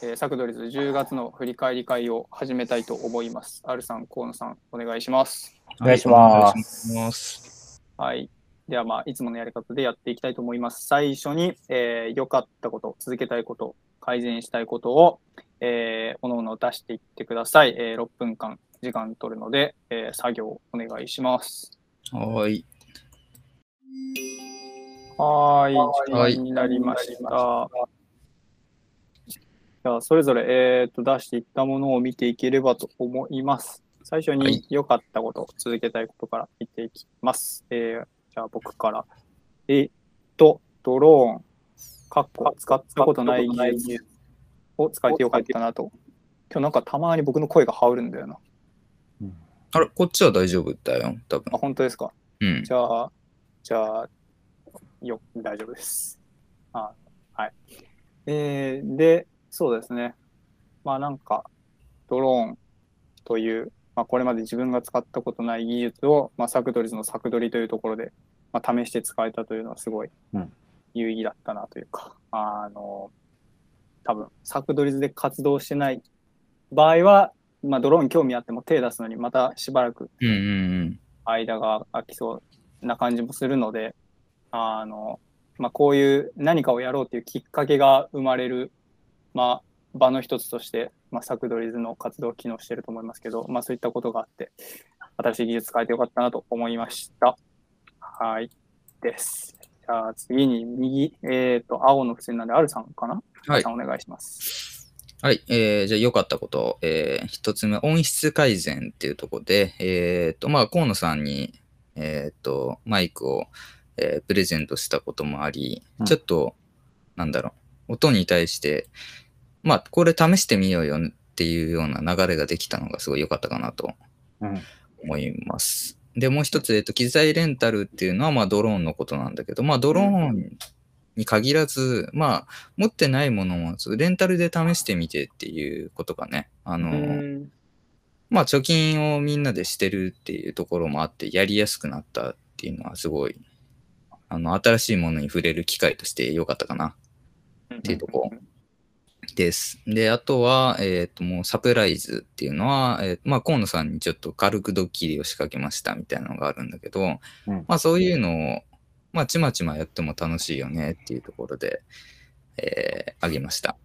えー、サクドリズ10月の振り返り会を始めたいと思います。アルさん、河野さん、お願いします。お願いします。はい。では、まあ、いつものやり方でやっていきたいと思います。最初に、えー良かったこと、続けたいこと、改善したいことを、えー、おのおの出していってください。えー6分間時間取るので、えー作業お願いします。はい。はーい、時はい間になりました。じゃあ、それぞれ、えー、と出していったものを見ていければと思います。最初はいに良かったこと、続けたいことから見ていきます。えーじゃあ、僕から。えーっと、ドローン、かっこ使ったことない技術を使えてよかったなと。今日なんかたまに僕の声が羽織るんだよな。あれ、こっちは大丈夫だよ、多分あ、。本当ですか？うん。じゃあ、じゃあ、よ、大丈夫です。あはい。えー、で、そうですね。まあなんか、ドローンという、まあこれまで自分が使ったことない技術を、まあサクドリズのサクドリというところで、まあ試して使えたというのはすごいうん有意義だったなというか、あの、多分、サクドリズで活動してない場合は、まあドローンに興味あっても手出すのにまたしばらくうんうん間が空きそうな感じもするので、あの、まあ、こういう何かをやろうというきっかけが生まれる、まあ、場の一つとして、まあ、サクドリズの活動を機能していると思いますけど、まあ、そういったことがあって、新しい技術変えてよかったなと思いました。はい。です。じゃあ次に右、えっ、と、青の付箋なんで、アルさんかな？はいさんお願いします。はい。えーじゃあ、良かったこと。えー一つ目、音質改善っていうところで、えっ、と、まあ、河野さんに、えっ、と、マイクを、えープレゼントしたこともあり、うんちょっと、なんだろう、音に対して、まあ、これ試してみようよっていうような流れができたのがすごい良かったかなとうん思います。で、もう一つ、えっと、機材レンタルっていうのは、まあ、ドローンのことなんだけど、まあ、ドローンに限らず、まあ、持ってないものも、レンタルで試してみてっていうことがね、あうの、ん。まあ、貯金をみんなでしてるっていうところもあって、やりやすくなったっていうのは、すごい、あの、新しいものに触れる機会として良かったかなっていうとこです。で、あとは、えっ、と、もうサプライズっていうのは、えーまあ、河野さんにちょっと軽くドッキリを仕掛けましたみたいなのがあるんだけど、うんまあ、そういうのを、まあ、ちまちまやっても楽しいよねっていうところで、えーあげました。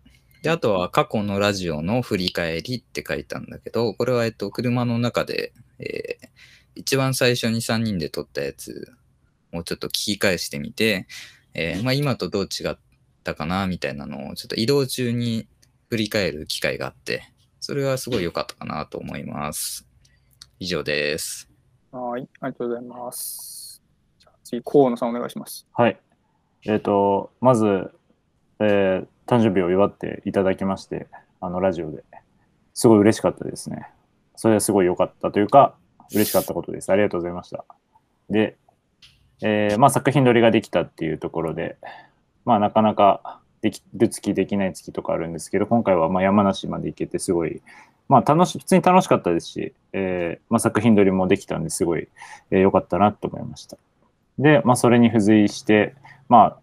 で、あとは過去のラジオの振り返りって書いたんだけど、これは、えっと、車の中で、えー一番最初に3人で撮ったやつをちょっと聞き返してみて、えーまあ、今とどう違ったかなみたいなのをちょっと移動中に振り返る機会があって、それはすごい良かったかなと思います。以上です。はい。ありがとうございます。じゃあ次、河野さんお願いします。はい。えっ、と、まず、えー誕生日を祝っていただきまして、あの、ラジオで。すごい嬉しかったですね。それはすごい良かったというか、嬉しかったことです。ありがとうございました。で、えーまあ、作品撮りができたっていうところで、まあ、なかなかできる月できない月とかあるんですけど、今回はまあ山梨まで行けて、すごい、まあ、楽し、普通に楽しかったですし、えーまあ、作品撮りもできたんですごい良、えーかったなと思いました。で、まあ、それに付随して、まあ、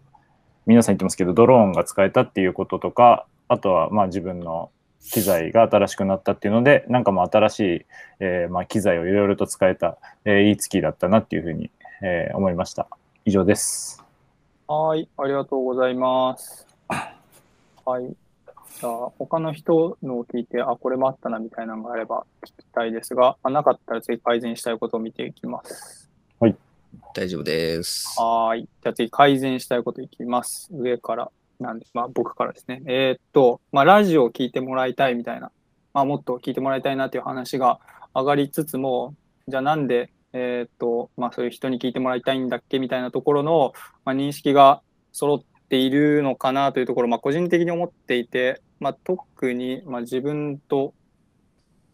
皆さん言ってますけど、ドローンが使えたっていうこととか、あとは、まあ、自分の機材が新しくなったっていうので、なんかもう新しい、えーまあ、機材をいろいろと使えた、えーいい月だったなっていうふうに、えー思いました。以上です。はい。ありがとうございます。はい。じゃあ、他の人のを聞いて、あ、これもあったなみたいなのがあれば聞きたいですが、あなかったら次改善したいことを見ていきます。大丈夫です。はーい。じゃあ次改善したいこといきます。上から。なんで、まあ僕からですね。えーっと、まあラジオを聞いてもらいたいみたいな、まあもっと聞いてもらいたいなっていう話が上がりつつも、じゃあなんで、えーっと、まあそういう人に聞いてもらいたいんだっけみたいなところの、まあ、認識が揃っているのかなというところ、まあ個人的に思っていて、まあ特に、まあ自分と、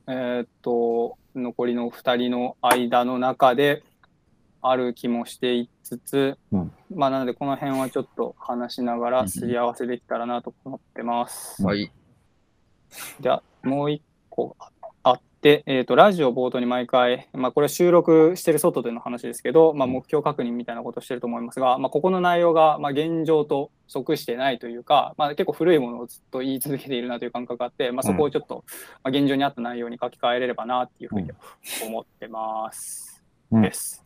えーっと、残りの2人の間の中で、ある気もしていつつ、うんまあなのでこの辺はちょっと話しながらすり合わせできたらなと思ってます。はい。じゃあもう一個あっで、えっ、と、ラジオ冒頭に毎回、まあ、これ収録してる外での話ですけど、まあ、目標確認みたいなことをしてると思いますが、まあ、ここの内容が、まあ、現状と即してないというか、まあ、結構古いものをずっと言い続けているなという感覚があって、まあ、そこをちょっと、まあ、現状に合った内容に書き換えれればなっていうふうに思ってます。うんです。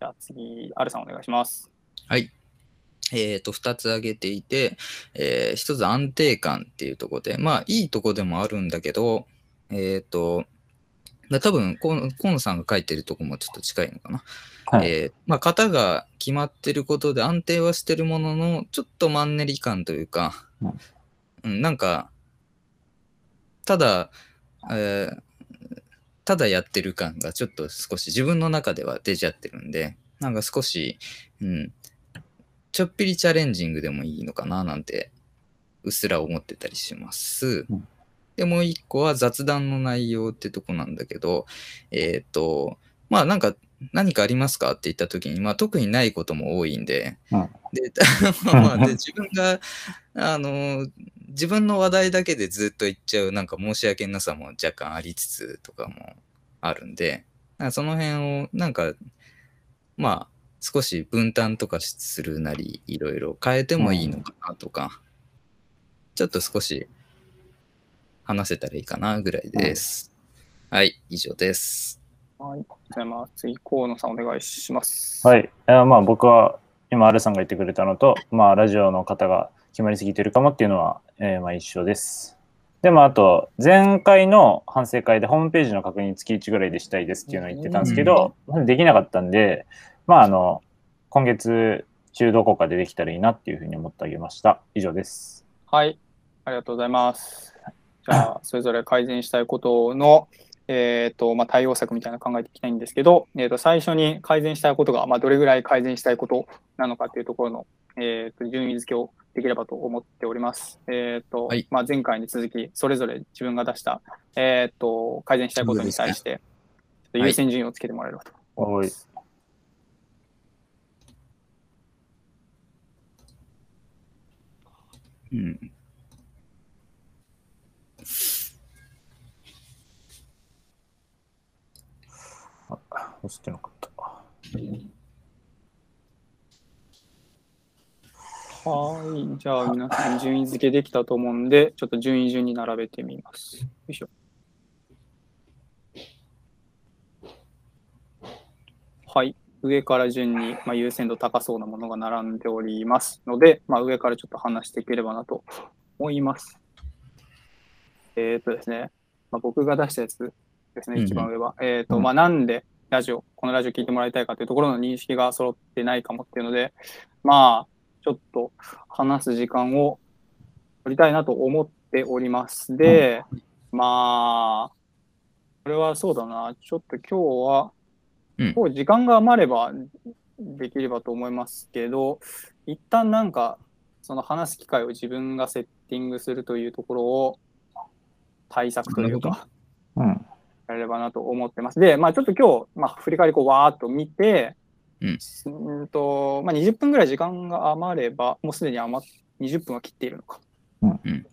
じゃあ次、アルさんお願いします。はい。えっ、と、2つ挙げていて、え1つ安定感っていうところで、まあ、いいとこでもあるんだけど、えっ、と、まあ多分河野、さんが書いてるとこもちょっと近いのかな。はい。えーまあ、型が決まってることで安定はしてるものの、ちょっとマンネリ感というか、うんうん、なんか、ただ、えーただやってる感がちょっと少し自分の中では出ちゃってるんで、なんか少し、うん、ちょっぴりチャレンジングでもいいのかななんて、うっすら思ってたりします。うんで、もう一個は雑談の内容ってとこなんだけど、えっ、と、まあなんか何かありますかって言った時に、まあ特にないことも多いんで、うん。で、まあで自分が、あの、自分の話題だけでずっと言っちゃうなんか申し訳なさも若干ありつつとかもあるんで、その辺をなんか、まあ少し分担とかするなり、いろいろ変えてもいいのかなとか、ちょっと少し話せたらいいかなぐらいです。はい、以上です。はい。じゃあ、まあ、次、河野さんお願いします。はい。えーまあ僕は今、アルさんが言ってくれたのと、まあラジオの方が決まりすぎてるかもっていうのは、えーまあ一緒です。でもあと、前回の反省会でホームページの確認月1ぐらいでしたいですっていうのを言ってたんですけど、できなかったんで、まああの、今月中どこかでできたらいいなっていうふうに思ってあげました。以上です。はい。ありがとうございます。じゃあ、それぞれ改善したいことの、えっ、と、まあ、対応策みたいなのを考えていきたいんですけど、えっ、と、最初に改善したいことが、まあ、どれぐらい改善したいことなのかっていうところの、えっ、と、順位付けをできればと思っております。えっ、と、はいまあ、前回に続き、それぞれ自分が出した、えっ、と、改善したいことに対して、ちょっと優先順位をつけてもらえればと思います。うん。押してなかった。はい。じゃあ、皆さん順位付けできたと思うんで、ちょっと順位順に並べてみます。よいしょ。はい。上から順に、まあ、優先度高そうなものが並んでおりますので、まあ、上からちょっと話していければなと思います。えっ、とですね、まあ、僕が出したやつですね、うんうん一番上は。えっ、と、うんまあ、なんでラジオ、このラジオ聞いてもらいたいかというところの認識が揃ってないかもっていうので、まあ、ちょっと話す時間を取りたいなと思っております。で、まあ、これはそうだな、ちょっと今日は、うん今日時間が余ればできればと思いますけど、一旦なんか、その話す機会を自分がセッティングするというところを対策というか、うん。やれればなと思ってます。で、まあちょっと今日、まあ振り返りこうわーっと見て、うんと、まあ20分ぐらい時間が余れば、もうすでに余っ20分は切っているのか。うんうん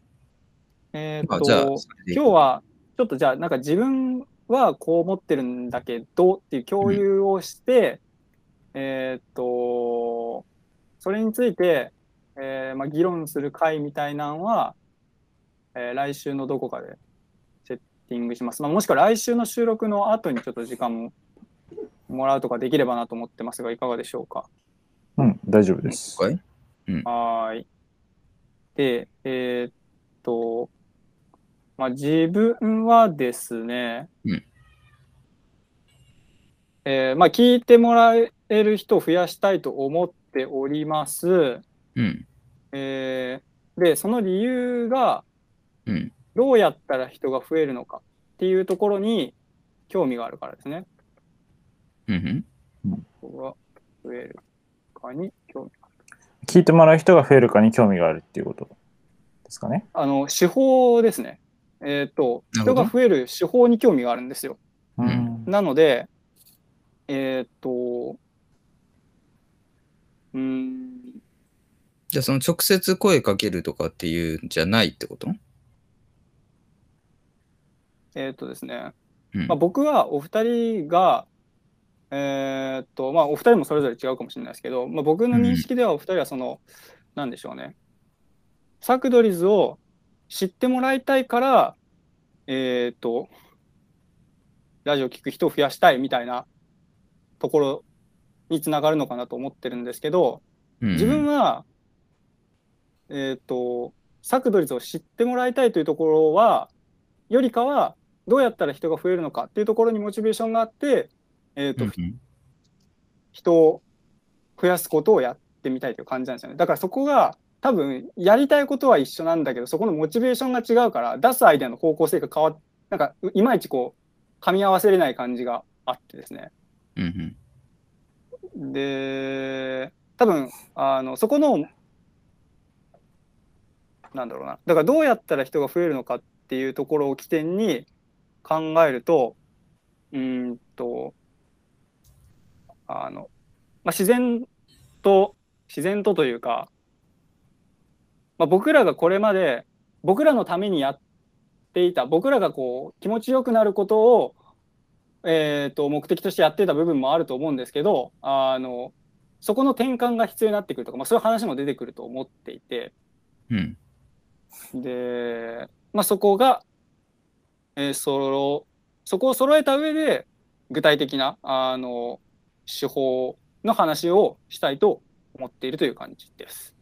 えーっと、今日はちょっとじゃあなんか自分はこう思ってるんだけどっていう共有をして、えーっと、それについて、えーまあ、議論する会みたいなのは、えー来週のどこかでティングします。まあ、もしくは来週の収録の後にちょっと時間ももらうとかできればなと思ってますが、いかがでしょうか？うん、大丈夫です。はいはーい。で、えーっと、まあ、自分はですね、うんえーまあ、聞いてもらえる人を増やしたいと思っております。うん。えーで、その理由が、うん。どうやったら人が増えるのかっていうところに興味があるからですね。うん。人が増えるかに興味がある。聞いてもらう人が増えるかに興味があるっていうことですかね。あの、手法ですね。えっ、と、なるほど人が増える手法に興味があるんですよ。んなので、えっ、と、うーん、じゃあその直接声かけるとかっていうんじゃないってこと？えっ、とですね、うん。まあ、僕はお二人が、えーっと、まあ、お二人もそれぞれ違うかもしれないですけど、まあ、僕の認識ではお二人はその、なんでしょうね。サクドリズを知ってもらいたいから、えーっと、ラジオ聞く人を増やしたいみたいなところにつながるのかなと思ってるんですけど、うん。自分は、えーっと、サクドリズを知ってもらいたいというところは、よりかは、どうやったら人が増えるのかっていうところにモチベーションがあって、えーっとうんうん人を増やすことをやってみたいという感じなんですよね。だからそこが多分やりたいことは一緒なんだけど、そこのモチベーションが違うから、出すアイデアの方向性が変わっなんかいまいちこう、噛み合わせれない感じがあってですね。うんうんで、多分あのそこの、なんだろうな、だからどうやったら人が増えるのかっていうところを起点に考えると、うーんと、あの、まあ、自然と、自然とというか、まあ、僕らがこれまで、僕らのためにやっていた、僕らがこう気持ちよくなることを、えー、と目的としてやってた部分もあると思うんですけどあのそこの転換が必要になってくるとか、まあ、そういう話も出てくると思っていて。うん。で、まあ、そこが、えーそろそこを揃えた上で具体的なあの手法の話をしたいと思っているという感じです。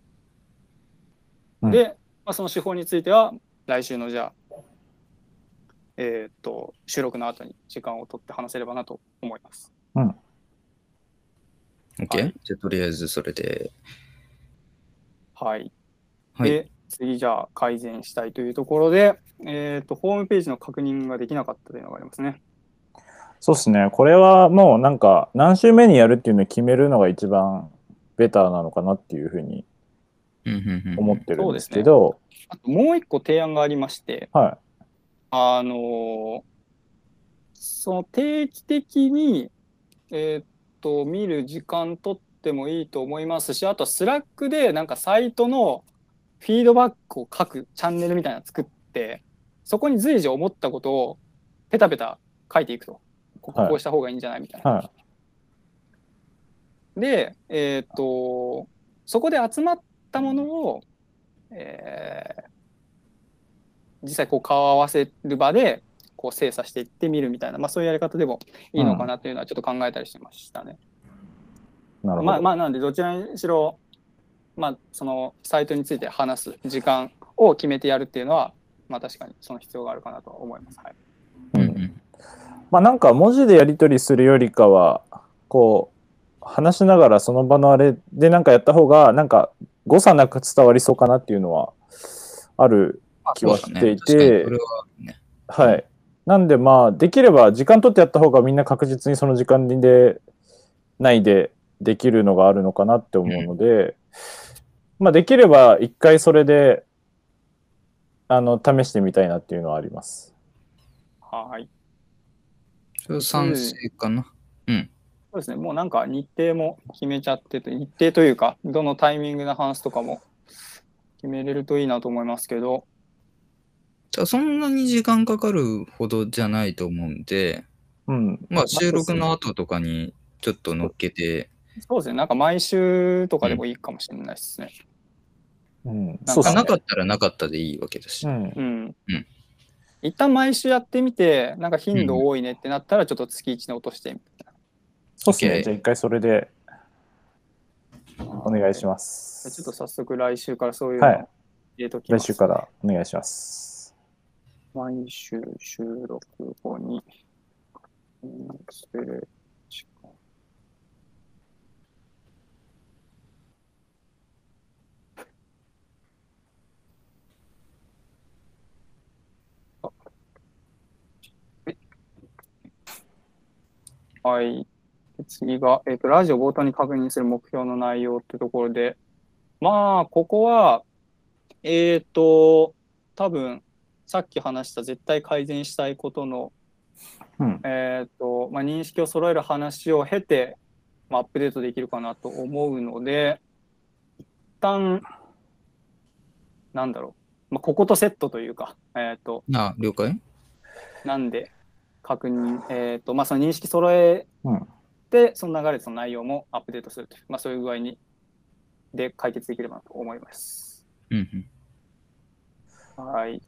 うんで、まあ、その手法については来週のじゃあえーっと収録の後に時間を取って話せればなと思います。OK、はいじゃあとりあえずそれで。はい。はい。で、次じゃあ改善したいというところで、えーっと、ホームページの確認ができなかったというのがありますね。そうですね。これはもうなんか何週目にやるっていうのを決めるのが一番ベターなのかなっていうふうにうんうんうん思ってるんですけど、あともう一個提案がありまして、はあのーその定期的に、えーっと、見る時間取ってもいいと思いますし、あと、スラックでなんかサイトのフィードバックを書くチャンネルみたいなの作って、そこに随時思ったことをペタペタ書いていくと。ここうした方がいいんじゃないみたいな。い。はで、えーっと、そこで集まったものを、えー実際こう顔を合わせる場でこう精査していってみるみたいな、まあ、そういうやり方でもいいのかなというのはちょっと考えたりしてましたね。い。なるほど。まあ、まあ、なのでどちらにしろ、まあ、そのサイトについて話す時間を決めてやるっていうのは、まあ、確かにその必要があるかなとは思います。はい、うんうんまあなんか文字でやり取りするよりかは、こう、話しながらその場のあれでなんかやった方が、なんか誤差なく伝わりそうかなっていうのはある気はしていて、確かにそれはね。はい。なんでまあ、できれば時間取ってやった方がみんな確実にその時間で内でできるのがあるのかなって思うので、まあできれば一回それで、あの、試してみたいなっていうのはあります。はい賛成かな。そうですね、もうなんか日程も決めちゃってて、日程というか、どのタイミングで話すとかも決めれるといいなと思いますけど、じゃあそんなに時間かかるほどじゃないと思うんで、うん。まあ収録の後とかにちょっと乗っけて、そうですね、なんか毎週とかでもいいかもしれないですね。うん。なんかそうですねなかったらなかったでいいわけだし。うん。うん。うん一旦毎週やってみて、なんか頻度多いねってなったら、ちょっと月1で落としてみたいな。そうですね。じゃあ一回それでお願いします。ちょっと早速来週からそういうの入れときます、来週からお願いします。毎週収録後に、うんする時間はい。で次が、えっ、と、ラジオ冒頭に確認する目標の内容ってところで、まあ、ここは、えっ、と、多分、さっき話した絶対改善したいことの、うん。えっ、と、まあ、認識を揃える話を経て、まあ、アップデートできるかなと思うので、一旦、なんだろう、まあ、こことセットというか、えっ、と、あ、了解。なんで、確認、えっ、と、まあ、その認識揃えうん。て、その流れでその内容もアップデートするという、まあ、そういう具合に、で解決できればなと思います。うんうん。はい。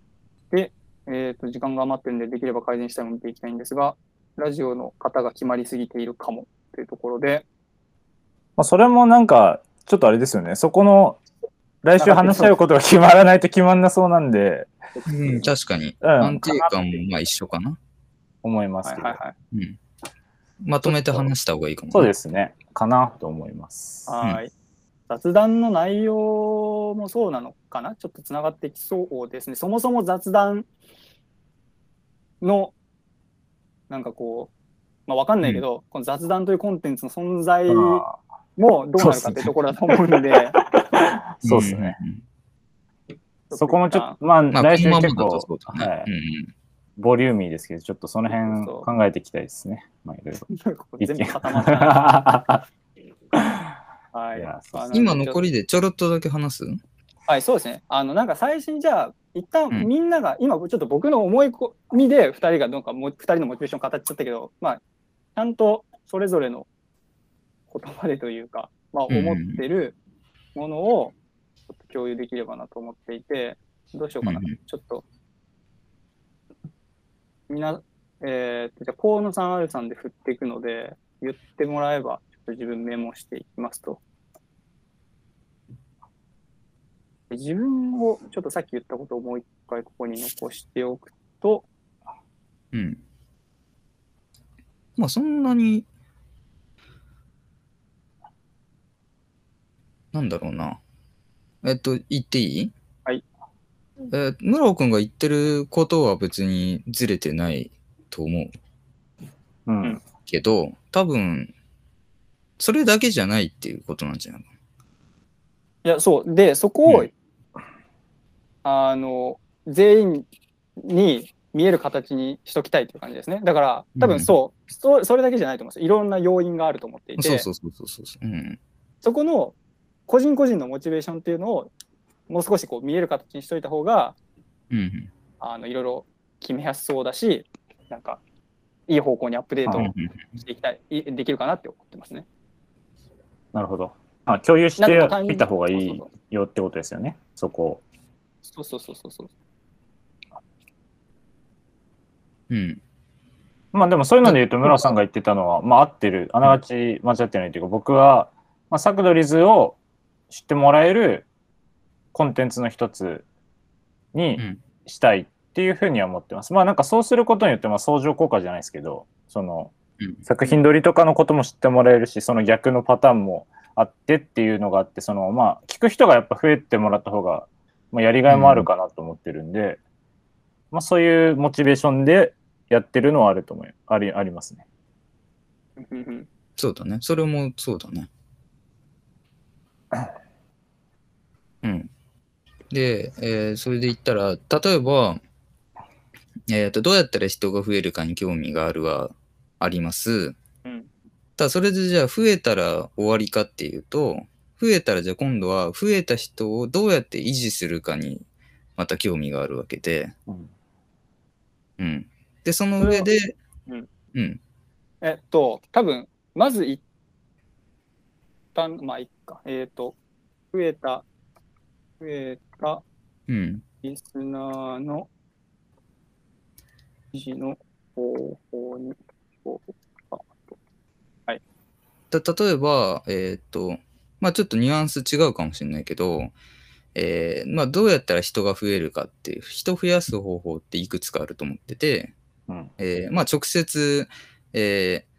で、えっ、と、時間が余ってるんで、できれば改善したいもの見ていきたいんですが、ラジオの方が決まりすぎているかもというところで、まあ、それもなんか、ちょっとあれですよね。そこの、来週話し合うことが決まらないと決まんなそうなんで、うん、確かに。うん安定感もまあ一緒かな。思いますけど。はいはいはい。うん。まとめて話した方がいいかも、。そうですすね。かなと思います。はい。雑談の内容もそうなのかな？ちょっとつながってきそうですね。そもそも雑談の、なんかこう、まあわかんないけど、この雑談というコンテンツの存在もあどうなるかっていうところだと思うんで、ーそうですね。んんそこもちょっと、まあ、まあ、来週結構。はいうんうんボリューミーですけど、ちょっとその辺考えていきたいですね。まあ、いろいろ。全部固まったな。はいいやそうあの今残りでちょろっとだけ話す？はい、そうですね。あの、なんか最初にじゃあ、一旦うんみんなが、今ちょっと僕の思い込みで、二人がなんかもう、二人のモチベーション語っちゃったけど、まあ、ちゃんとそれぞれの言葉でというか、まあ、うんうん思ってるものをちょっと共有できればなと思っていて、どうしようかな。うんうんちょっと、みな、えーと、じゃあ、河野さん、あるさんで振っていくので、言ってもらえば、ちょっと自分メモしていきますと。自分を、ちょっとさっき言ったことをもう一回ここに残しておくと、うん。まあ、そんなに、なんだろうな。えっと、言っていい？えー、村尾くんが言ってることは別にずれてないと思ううんうんけど、多分、それだけじゃないっていうことなんじゃないかいや、そう。で、そこを、うんあの、全員に見える形にしときたいという感じですね。だから、多分そう、そそれだけじゃないと思うんですよ。いろんな要因があると思っていな。て、そうそうそうそうそうそう。うん。そこの個人個人のモチベーションっていうのを、もう少しこう見える形にしといた方が、うんうん。あのいろいろ決めやすそうだし、なんか、いい方向にアップデートうんうんしていきたい、いできるかなって思ってますね。なるほど。あ共有してみた方がいいよってことですよね。そこを。そうそうそうそうそう。うん。まあでもそういうので言うと、村尾さんが言ってたのは、まあ合ってる、あながち間違ってないというか、僕は、まあ、サクドリズを知ってもらえるコンテンツの一つにうんしたいっていうふうには思ってます。まあなんかそうすることによって、まあ相乗効果じゃないですけど、そのうん作品撮りとかのことも知ってもらえるし、その逆のパターンもあってっていうのがあって、そのまあ聞く人がやっぱ増えてもらった方が、まあ、やりがいもあるかなと思ってるんで、まあそういうモチベーションでやってるのはあると思うありありますね。うんうんそうだね。それもそうだね。うん。で、えーそれで言ったら、例えば、えーと、どうやったら人が増えるかに興味があるはあります。うんただ、それでじゃあ増えたら終わりかっていうと、増えたらじゃあ今度は増えた人をどうやって維持するかにまた興味があるわけで、うんうん。で、その上で、うんうん。えっと、多分まず一旦、まあ、いっか。えっ、と、増えた、増えたうん。リスナーの維持の方法に、方法かた例えば、えーっと、まあちょっとニュアンス違うかもしれないけど、えーまあどうやったら人が増えるかっていう、人増やす方法っていくつかあると思ってて、うん。えーまあ直接、えー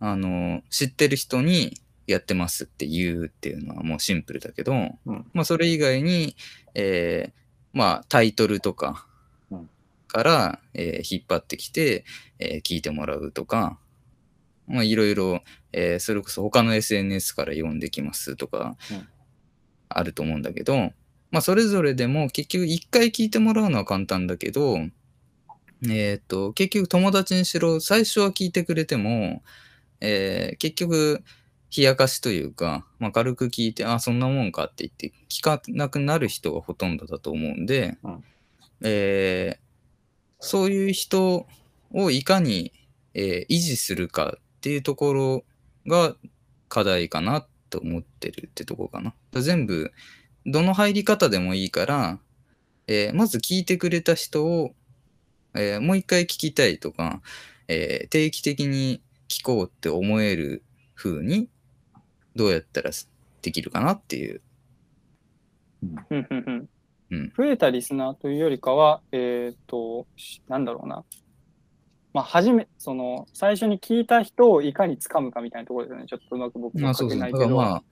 あの、知ってる人にやってますって言うっていうのはもうシンプルだけど、うん。まあそれ以外に、えーまあタイトルとかうん。から、えー引っ張ってきて、えー聞いてもらうとか、まあいろいろ、えーそれこそ他の SNS から読んできますとかうん、あると思うんだけど、まあそれぞれでも結局一回聞いてもらうのは簡単だけど、えっ、と、結局友達にしろ最初は聞いてくれても、えー結局冷やかしというか、まあ、軽く聞いて、あ、そんなもんかって言って聞かなくなる人がほとんどだと思うんで、うんえーそういう人をいかに、えー維持するかっていうところが課題かなと思ってるってとこかな。全部、どの入り方でもいいから、えーまず聞いてくれた人を、えーもう一回聞きたいとか、えー定期的に聞こうって思える風に、どうやったらできるかなっていう。うん増えたリスナーというよりかは、えっ、と、しなんだろうな。まあ、初め、その、最初に聞いた人をいかに掴むかみたいなところですよね。ちょっとうまく僕も書まあそうそう。けないけど。だからまあ、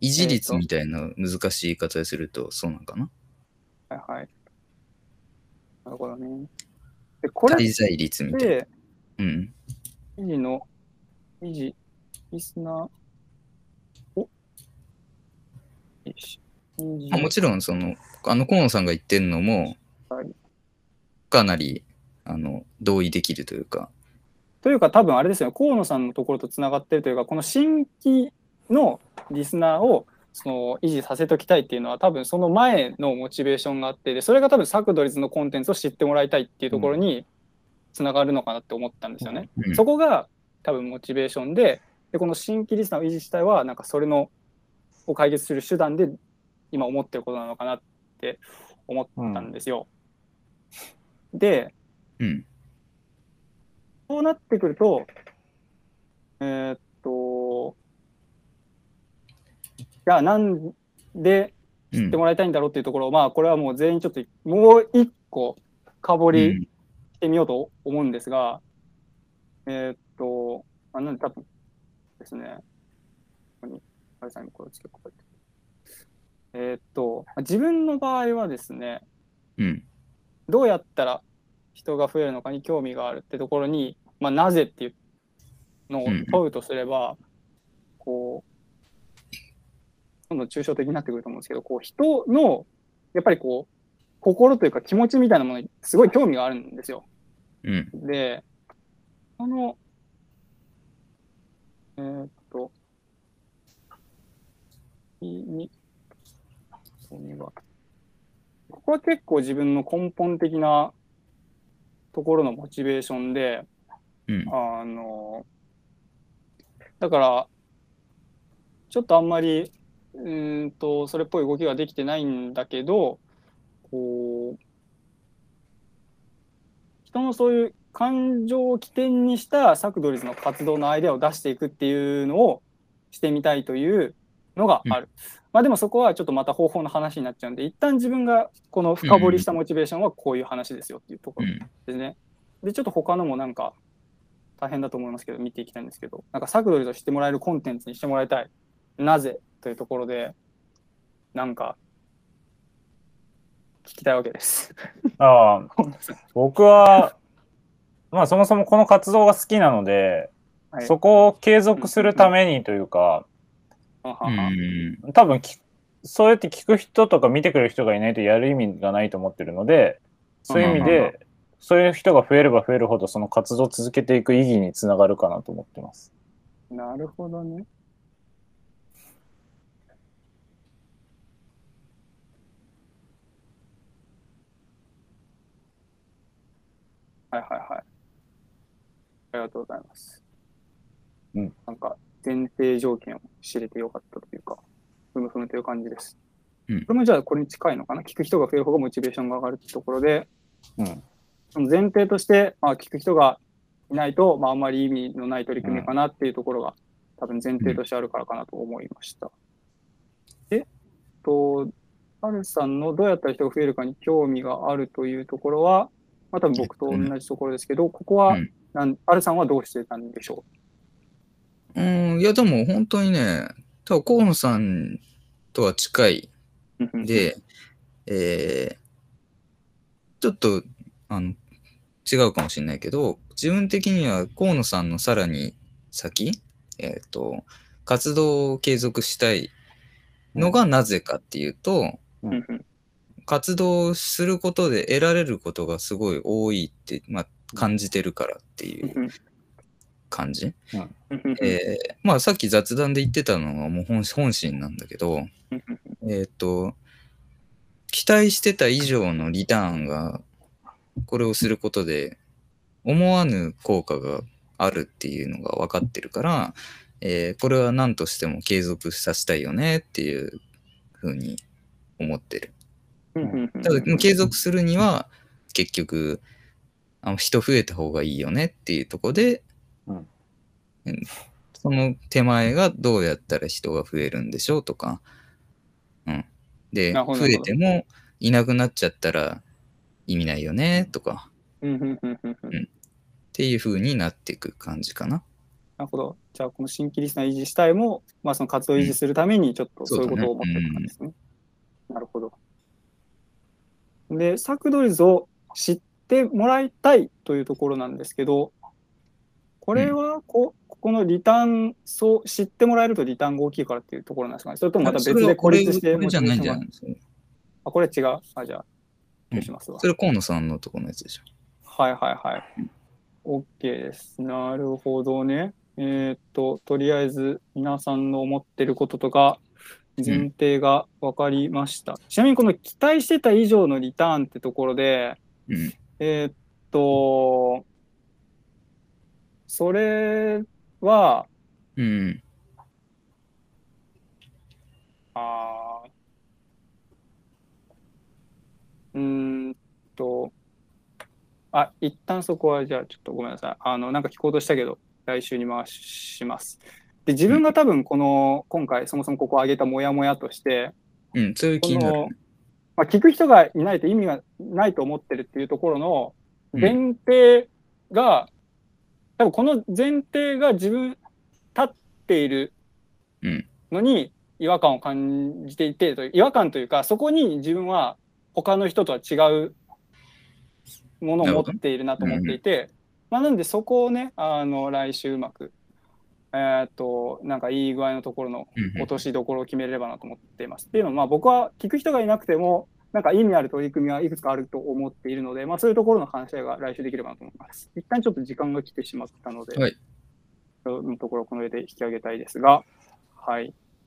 維持率みたいな難しい言い方でするとそうなんかな。はいはい。なるほどね。で、これっ滞在率みたいな。て、うん。維持の、維持、リスナー、およし。維持まあ、もちろん、その、あの、河野さんが言ってるのもはい、かなり、あの、同意できるというか、というか多分あれですよ。ね河野さんのところとつながってるというかこの新規のリスナーをその維持させときたいっていうのは多分その前のモチベーションがあってでそれが多分サクドリズのコンテンツを知ってもらいたいっていうところにつながるのかなって思ったんですよね。うん。そこが多分モチベーションででこの新規リスナーを維持したいはなんかそれのを解決する手段で今思ってることなのかなって思ったんですよ。でうん。そうなってくると、えーっと、じゃあなんでうん知ってもらいたいんだろうっていうところを、まあこれはもう全員ちょっともう一個深掘うりんしてみようと思うんですが、えーっと、あなんで多分ですね、ここに、あれさんにこれをつけこうやって。えーっと、自分の場合はですね、うん。どうやったら人が増えるのかに興味があるってところに、まあ、なぜっていうのを問うとすれば、こう、どんどん抽象的になってくると思うんですけど、こう人の、やっぱりこう、心というか気持ちみたいなものにすごい興味があるんですよ。うん。で、この、えーっと、ここにはここは結構自分の根本的なところのモチベーションで、うん。あの、だから、ちょっとあんまり、うーんと、それっぽい動きができてないんだけど、こう、人のそういう感情を起点にしたサクドリズの活動のアイデアを出していくっていうのをしてみたいというのがある。まあでもそこはちょっとまた方法の話になっちゃうんで、一旦自分がこの深掘りしたモチベーションはこういう話ですよっていうところうん。ですね。で、ちょっと他のもなんか大変だと思いますけど、見ていきたいんですけど、なんかサクドリとしてもらえるコンテンツにしてもらいたい。なぜというところで、なんか、聞きたいわけです。ああ、僕は、まあそもそもこの活動が好きなので、はい。そこを継続するためにというか、うん。多分きそうやって聞く人とか見てくれる人がいないとやる意味がないと思ってるので、そういう意味うんうんうんで、そういう人が増えれば増えるほど、その活動を続けていく意義につながるかなと思ってます。なるほどね。はいはいはい。ありがとうございます。うん。なんか、前提条件を知れてよかったというか、ふむふむという感じです。うんこれもじゃあこれに近いのかな？聞く人が増える方がモチベーションが上がるってところで、うん。その前提として、まあ、聞く人がいないと、まあ、あんまり意味のない取り組みかなっていうところが、多分前提としてあるからかなと思いました。で、と、アルさんのどうやったら人が増えるかに興味があるというところは、まあ、多分僕と同じところですけど、ここはうん、アルさんはどうしてたんでしょう？ん、いや、でも本当にね、多分河野さんとは近い。うで、えーちょっと、あの、違うかもしれないけど、自分的には河野さんのさらに先、えっ、と、活動を継続したいのがなぜかっていうと、活動することで得られることがすごい多いって、まあ、感じてるからっていう。うん感じ？うんうんえーまあさっき雑談で言ってたのはもう本本心なんだけど、えっ、と、期待してた以上のリターンが、これをすることで思わぬ効果があるっていうのが分かってるから、えーこれは何としても継続させたいよねっていうふうに思ってる。ただ、もう継続するには、結局、あの人増えた方がいいよねっていうところで、うんうんその手前がどうやったら人が増えるんでしょうとか、うん。で、増えてもいなくなっちゃったら意味ないよねとか、うんうんうんうんうんっていう風になっていく感じかな。なるほど。じゃあ、この新規リスナー維持したいも、まあ、その活動を維持するために、ちょっとそういうことを思ってる感じですね。なるほど。で、サクドリズを知ってもらいたいというところなんですけど、これはこ、ここのリターン、そう、知ってもらえるとリターンが大きいからっていうところなんですかね。それともまた別で孤立してこれじゃないんじゃモないですか。チベーションがあ、これ違う。あ、じゃあ、しますわ。それ河野さんのとこのやつでしょ。はいはいはい。OK です。なるほどね。えーっと、とりあえず皆さんの思ってることとか、前提が分かりました。ちなみにこの期待してた以上のリターンってところで、うん。えーっと、それは、うん。あーうーんと、あ、一旦そこはじゃあちょっとごめんなさい。あの、なんか聞こうとしたけど、来週に回します。で、自分が多分この、今回そもそもここを挙げたモヤモヤとして、うん、そういう気こになるの。、まあ、聞く人がいないと意味がないと思ってるっていうところのうん前提が、多分この前提が自分立っているうん。のに違和感を感じていてという違和感というかそこに自分は他の人とは違うものを持っているなと思っていて、まあ、なんでそこをねあの来週うまくえーっとなんかいい具合のところのうん落としどころを決めれればなと思っています。っていうのはまあ僕は聞く人がいなくてもなんか意味ある取り組みはいくつかあると思っているので、まあ、そういうところの話し合いが来週できればなと思います。一旦ちょっと時間が来てしまったので、はいのところこの上で引き上げたいですが、はい。